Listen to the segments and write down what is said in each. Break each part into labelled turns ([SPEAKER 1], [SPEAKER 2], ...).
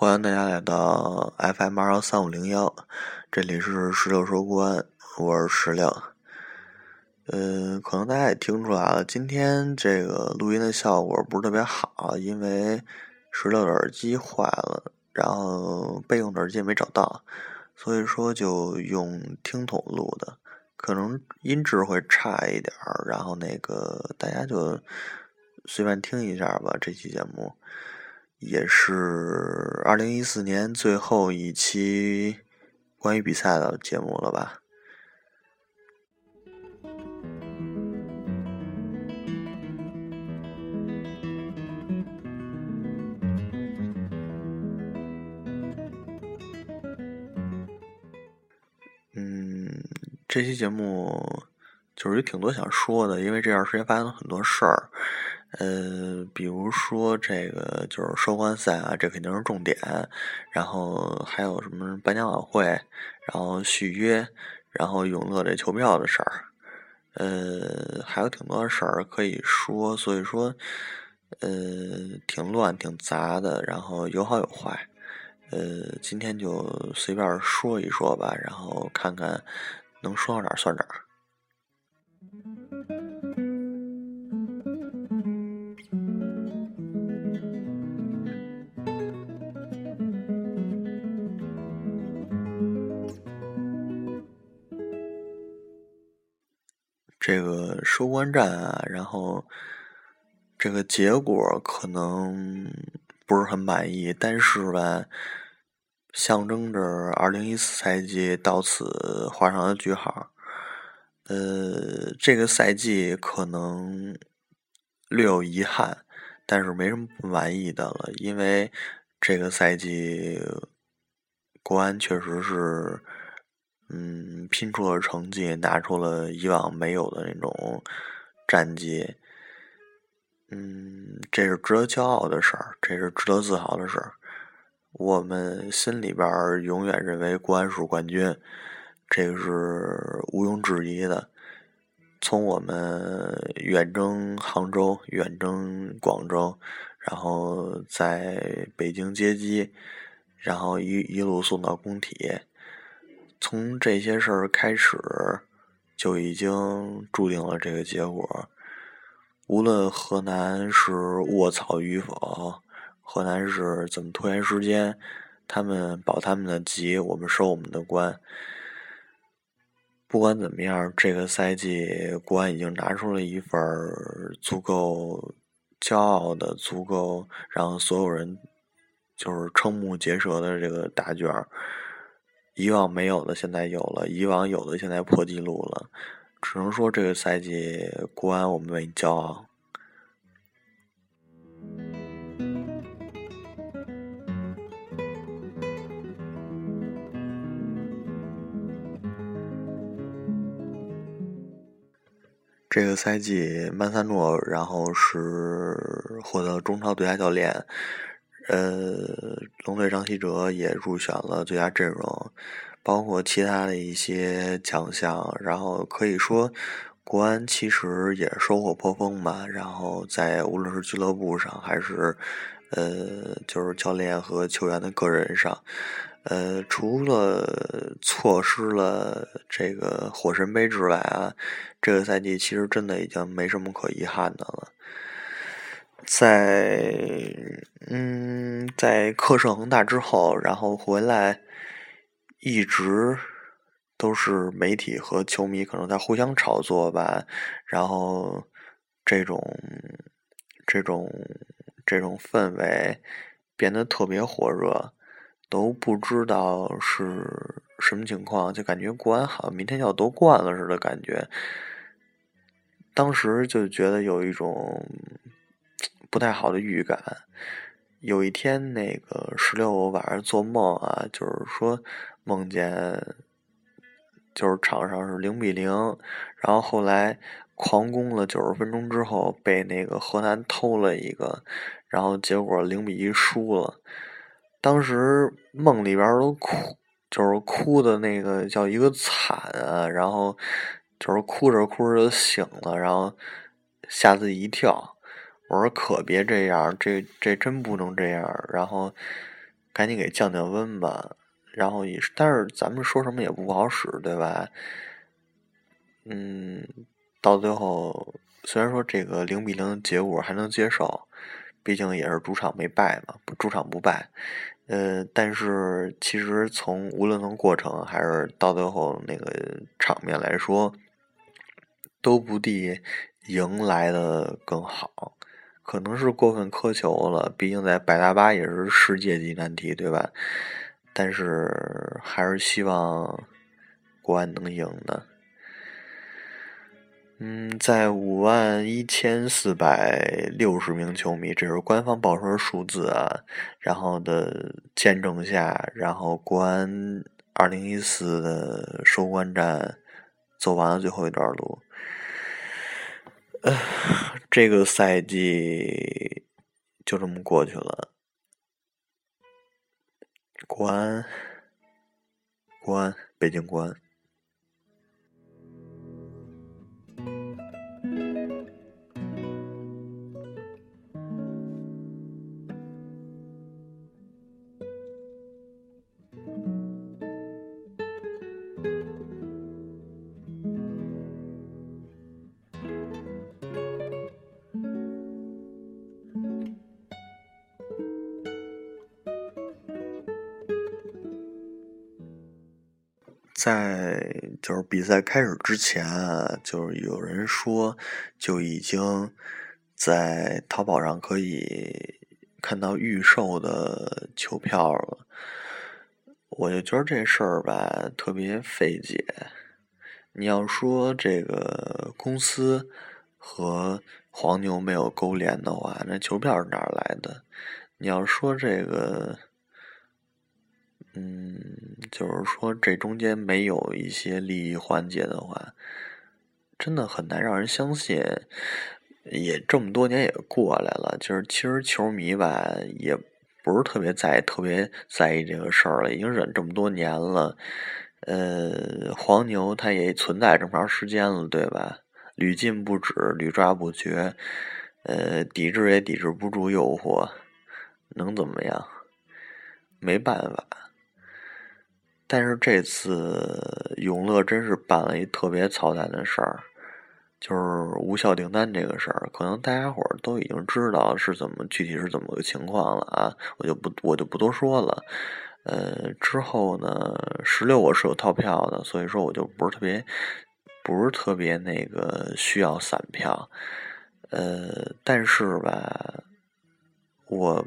[SPEAKER 1] 欢迎大家来到 FM 二幺三五零幺，这里是石榴收官，我是石榴。嗯，可能大家也听出来了，今天这个录音的效果不是特别好，因为石榴的耳机坏了，然后备用的耳机也没找到，所以说就用听筒录的，可能音质会差一点儿，然后那个大家就随便听一下吧，这期节目。也是二零一四年最后一期关于比赛的节目了吧？嗯，这期节目就是有挺多想说的，因为这段时间发生了很多事儿。呃，比如说这个就是收官赛啊，这肯定是重点。然后还有什么颁奖晚会，然后续约，然后永乐这球票的事儿，呃，还有挺多的事儿可以说。所以说，呃，挺乱挺杂的，然后有好有坏。呃，今天就随便说一说吧，然后看看能说到哪儿算哪儿。这个收官战啊，然后这个结果可能不是很满意，但是吧，象征着二零一四赛季到此画上了句号。呃，这个赛季可能略有遗憾，但是没什么不满意的了，因为这个赛季国安确实是。嗯，拼出了成绩，拿出了以往没有的那种战绩。嗯，这是值得骄傲的事儿，这是值得自豪的事儿。我们心里边永远认为国安是冠军，这个是毋庸置疑的。从我们远征杭州、远征广州，然后在北京接机，然后一一路送到工体。从这些事儿开始，就已经注定了这个结果。无论河南是卧槽与否，河南是怎么拖延时间，他们保他们的级，我们收我们的官。不管怎么样，这个赛季国安已经拿出了一份足够骄傲的、足够让所有人就是瞠目结舌的这个答卷。以往没有的现在有了，以往有的现在破纪录了，只能说这个赛季国安我们为你骄傲。这个赛季曼萨诺然后是获得中超最佳教练。呃，龙队张稀哲也入选了最佳阵容，包括其他的一些奖项。然后可以说，国安其实也收获颇丰吧。然后在无论是俱乐部上，还是呃，就是教练和球员的个人上，呃，除了错失了这个火神杯之外啊，这个赛季其实真的已经没什么可遗憾的了。在嗯，在克胜恒大之后，然后回来，一直都是媒体和球迷可能在互相炒作吧，然后这种这种这种氛围变得特别火热，都不知道是什么情况，就感觉国安好像明天要夺冠了似的感觉，当时就觉得有一种。不太好的预感。有一天，那个十六我晚上做梦啊，就是说梦见，就是场上是零比零，然后后来狂攻了九十分钟之后，被那个河南偷了一个，然后结果零比一输了。当时梦里边都哭，就是哭的那个叫一个惨啊，然后就是哭着哭着醒了，然后吓自己一跳。我说可别这样，这这真不能这样。然后赶紧给降降温吧。然后也是，但是咱们说什么也不好使，对吧？嗯，到最后虽然说这个零比零的结果还能接受，毕竟也是主场没败嘛，主场不败。呃，但是其实从无论从过程还是到最后那个场面来说，都不敌赢来的更好。可能是过分苛求了，毕竟在百大巴也是世界级难题，对吧？但是还是希望国安能赢的。嗯，在五万一千四百六十名球迷，这是官方报出的数字啊。然后的见证下，然后国安二零一四的收官战走完了最后一段路。呃，这个赛季就这么过去了。国安，国安，北京国安。在就是比赛开始之前啊，就是有人说就已经在淘宝上可以看到预售的球票了。我就觉得这事儿吧特别费解。你要说这个公司和黄牛没有勾连的话，那球票是哪来的？你要说这个。嗯，就是说这中间没有一些利益环节的话，真的很难让人相信。也这么多年也过来了，就是其实球迷吧，也不是特别在意特别在意这个事儿了，已经忍这么多年了。呃，黄牛它也存在这么长时间了，对吧？屡禁不止，屡抓不绝，呃，抵制也抵制不住诱惑，能怎么样？没办法。但是这次永乐真是办了一特别操蛋的事儿，就是无效订单这个事儿，可能大家伙儿都已经知道是怎么具体是怎么个情况了啊，我就不我就不多说了。呃，之后呢，十六我是有套票的，所以说我就不是特别不是特别那个需要散票。呃，但是吧，我。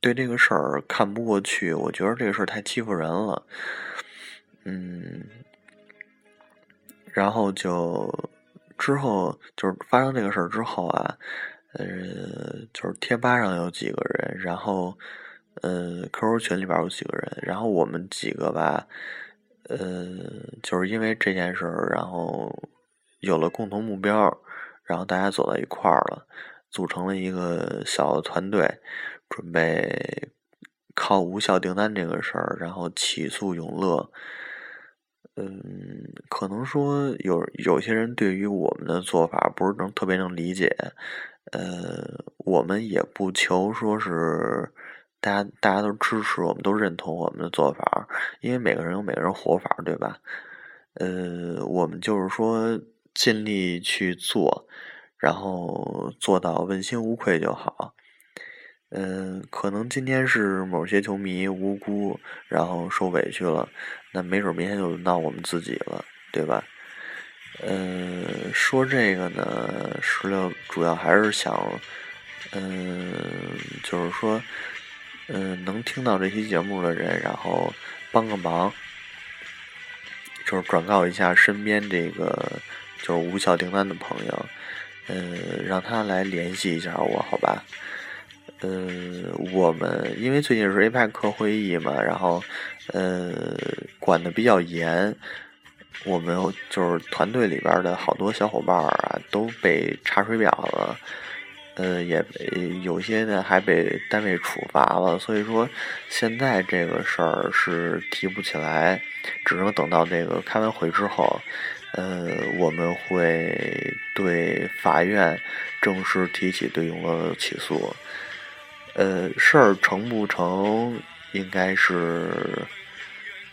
[SPEAKER 1] 对这个事儿看不过去，我觉得这个事儿太欺负人了，嗯，然后就之后就是发生这个事儿之后啊，呃，就是贴吧上有几个人，然后呃，QQ 群里边有几个人，然后我们几个吧，呃，就是因为这件事儿，然后有了共同目标，然后大家走到一块儿了，组成了一个小团队。准备靠无效订单这个事儿，然后起诉永乐。嗯，可能说有有些人对于我们的做法不是能特别能理解。呃，我们也不求说是大家大家都支持，我们都认同我们的做法，因为每个人有每个人活法，对吧？呃，我们就是说尽力去做，然后做到问心无愧就好。嗯，可能今天是某些球迷无辜，然后受委屈了，那没准明天就轮到我们自己了，对吧？嗯，说这个呢，石榴主要还是想，嗯，就是说，嗯，能听到这期节目的人，然后帮个忙，就是转告一下身边这个就是无效订单的朋友，嗯，让他来联系一下我，好吧？呃，我们因为最近是 APEC 会议嘛，然后呃管的比较严，我们就是团队里边的好多小伙伴啊都被查水表了，呃也有些呢还被单位处罚了，所以说现在这个事儿是提不起来，只能等到这个开完会之后，呃我们会对法院正式提起对永乐的起诉。呃，事儿成不成，应该是，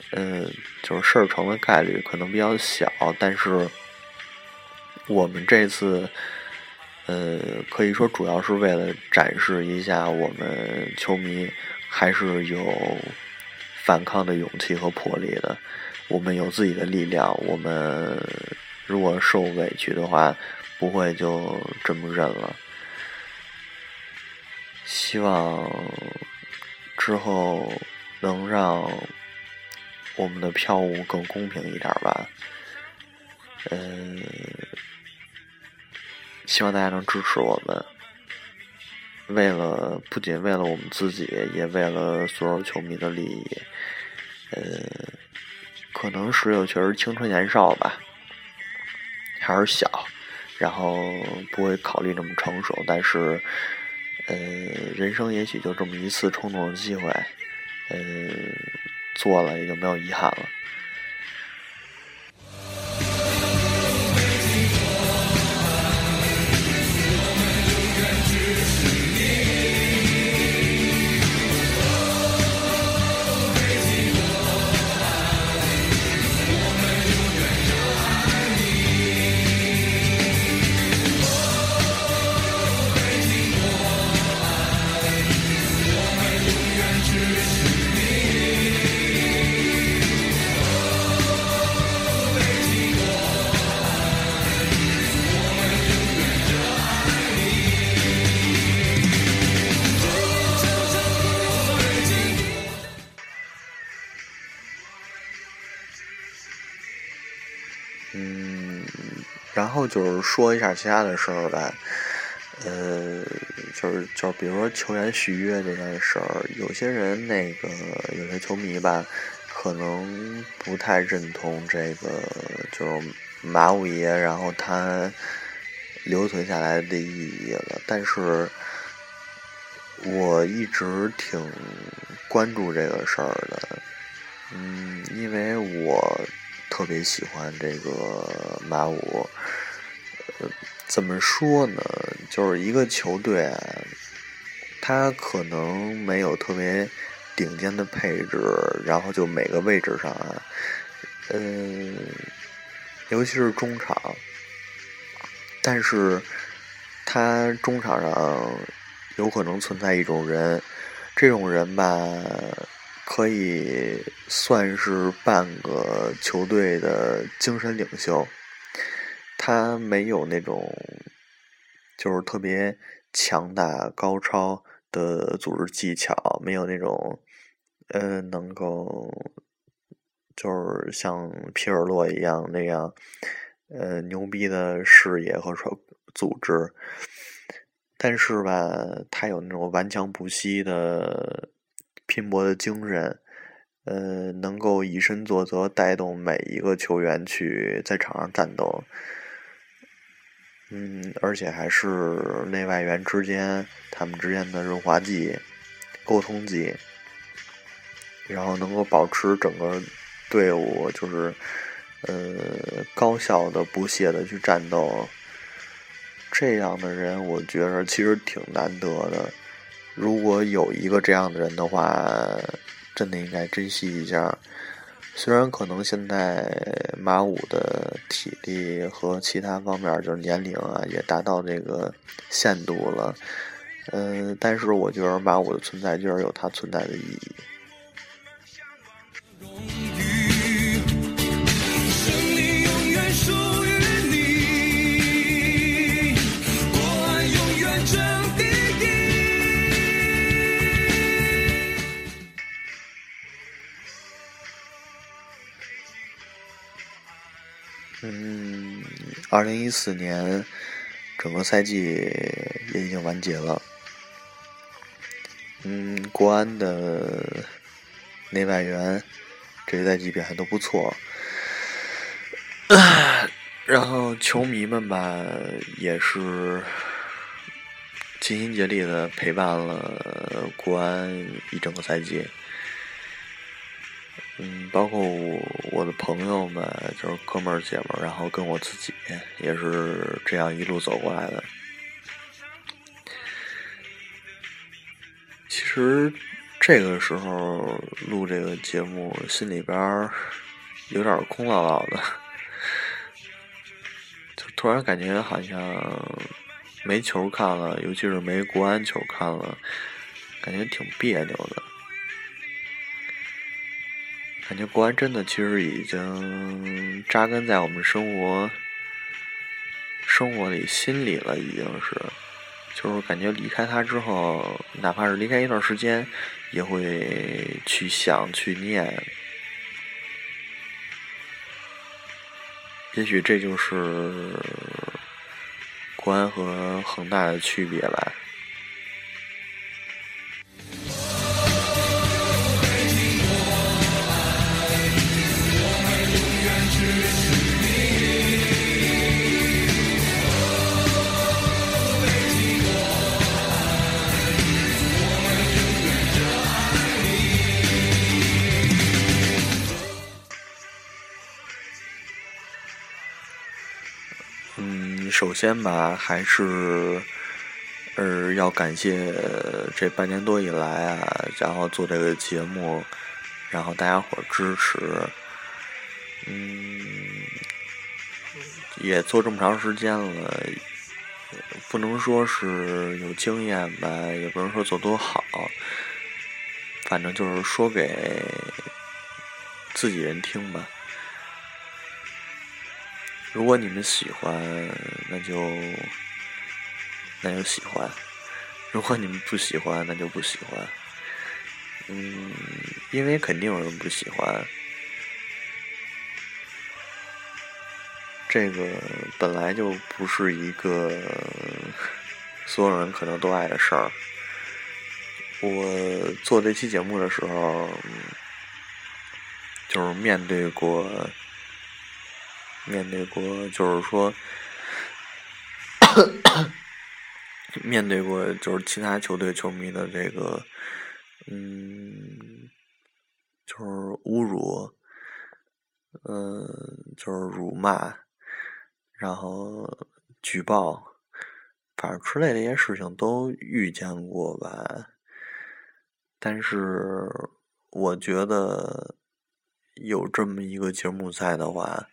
[SPEAKER 1] 呃，就是事儿成的概率可能比较小，但是我们这次，呃，可以说主要是为了展示一下我们球迷还是有反抗的勇气和魄力的，我们有自己的力量，我们如果受委屈的话，不会就这么认了。希望之后能让我们的票务更公平一点吧。嗯，希望大家能支持我们。为了不仅为了我们自己，也为了所有球迷的利益。呃，可能十六确实青春年少吧，还是小，然后不会考虑那么成熟，但是。呃，人生也许就这么一次冲动的机会，呃，做了也就没有遗憾了。嗯然后就是说一下其他的事儿吧，呃，就是就是比如说球员续约这件事儿，有些人那个有些球迷吧，可能不太认同这个，就是马五爷，然后他留存下来的意义了。但是我一直挺关注这个事儿的，嗯，因为我。特别喜欢这个马五，呃，怎么说呢？就是一个球队，他可能没有特别顶尖的配置，然后就每个位置上，嗯，尤其是中场，但是他中场上有可能存在一种人，这种人吧。可以算是半个球队的精神领袖，他没有那种就是特别强大高超的组织技巧，没有那种呃能够就是像皮尔洛一样那样呃牛逼的视野和说组织，但是吧，他有那种顽强不息的。拼搏的精神，呃，能够以身作则，带动每一个球员去在场上战斗，嗯，而且还是内外援之间他们之间的润滑剂、沟通剂，然后能够保持整个队伍就是呃高效的、不懈的去战斗，这样的人，我觉得其实挺难得的。如果有一个这样的人的话，真的应该珍惜一下。虽然可能现在马五的体力和其他方面，就是年龄啊，也达到这个限度了，嗯，但是我觉得马五的存在就是有它存在的意义。嗯，二零一四年整个赛季也已经完结了。嗯，国安的内外援这个赛季表现都不错，然后球迷们吧也是尽心竭力的陪伴了国安一整个赛季。嗯，包括我我的朋友们，就是哥们儿姐们儿，然后跟我自己也是这样一路走过来的。其实这个时候录这个节目，心里边有点空落落的，就突然感觉好像没球看了，尤其是没国安球看了，感觉挺别扭的。感觉国安真的其实已经扎根在我们生活生活里、心里了，已经是。就是感觉离开他之后，哪怕是离开一段时间，也会去想、去念。也许这就是国安和恒大的区别吧。首先吧，还是呃要感谢这半年多以来啊，然后做这个节目，然后大家伙支持，嗯，也做这么长时间了，不能说是有经验吧，也不能说做多好，反正就是说给自己人听吧。如果你们喜欢，那就那就喜欢；如果你们不喜欢，那就不喜欢。嗯，因为肯定有人不喜欢。这个本来就不是一个所有人可能都爱的事儿。我做这期节目的时候，就是面对过。面对过，就是说，面对过就是其他球队球迷的这个，嗯，就是侮辱，嗯，就是辱骂，然后举报，反正之类的一些事情都遇见过吧。但是我觉得有这么一个节目在的话。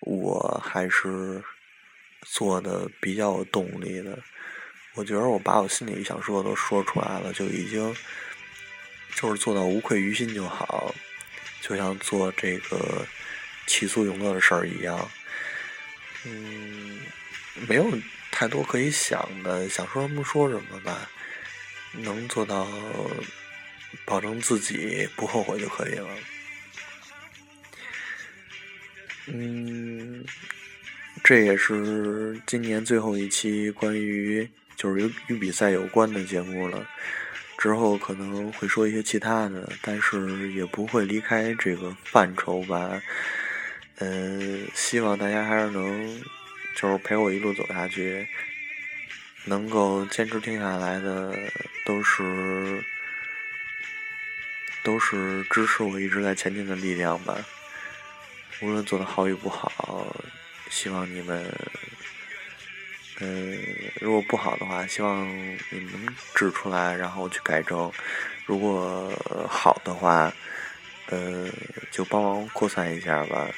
[SPEAKER 1] 我还是做的比较有动力的。我觉得我把我心里想说的都说出来了，就已经就是做到无愧于心就好，就像做这个起诉永乐的事儿一样。嗯，没有太多可以想的，想说什么说什么吧，能做到保证自己不后悔就可以了。嗯，这也是今年最后一期关于就是与与比赛有关的节目了。之后可能会说一些其他的，但是也不会离开这个范畴吧。嗯，希望大家还是能就是陪我一路走下去，能够坚持听下来的都是都是支持我一直在前进的力量吧。无论做的好与不好，希望你们，嗯，如果不好的话，希望你们指出来，然后去改正；如果好的话，呃，就帮忙扩散一下吧。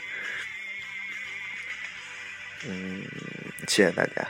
[SPEAKER 1] 嗯，谢谢大家。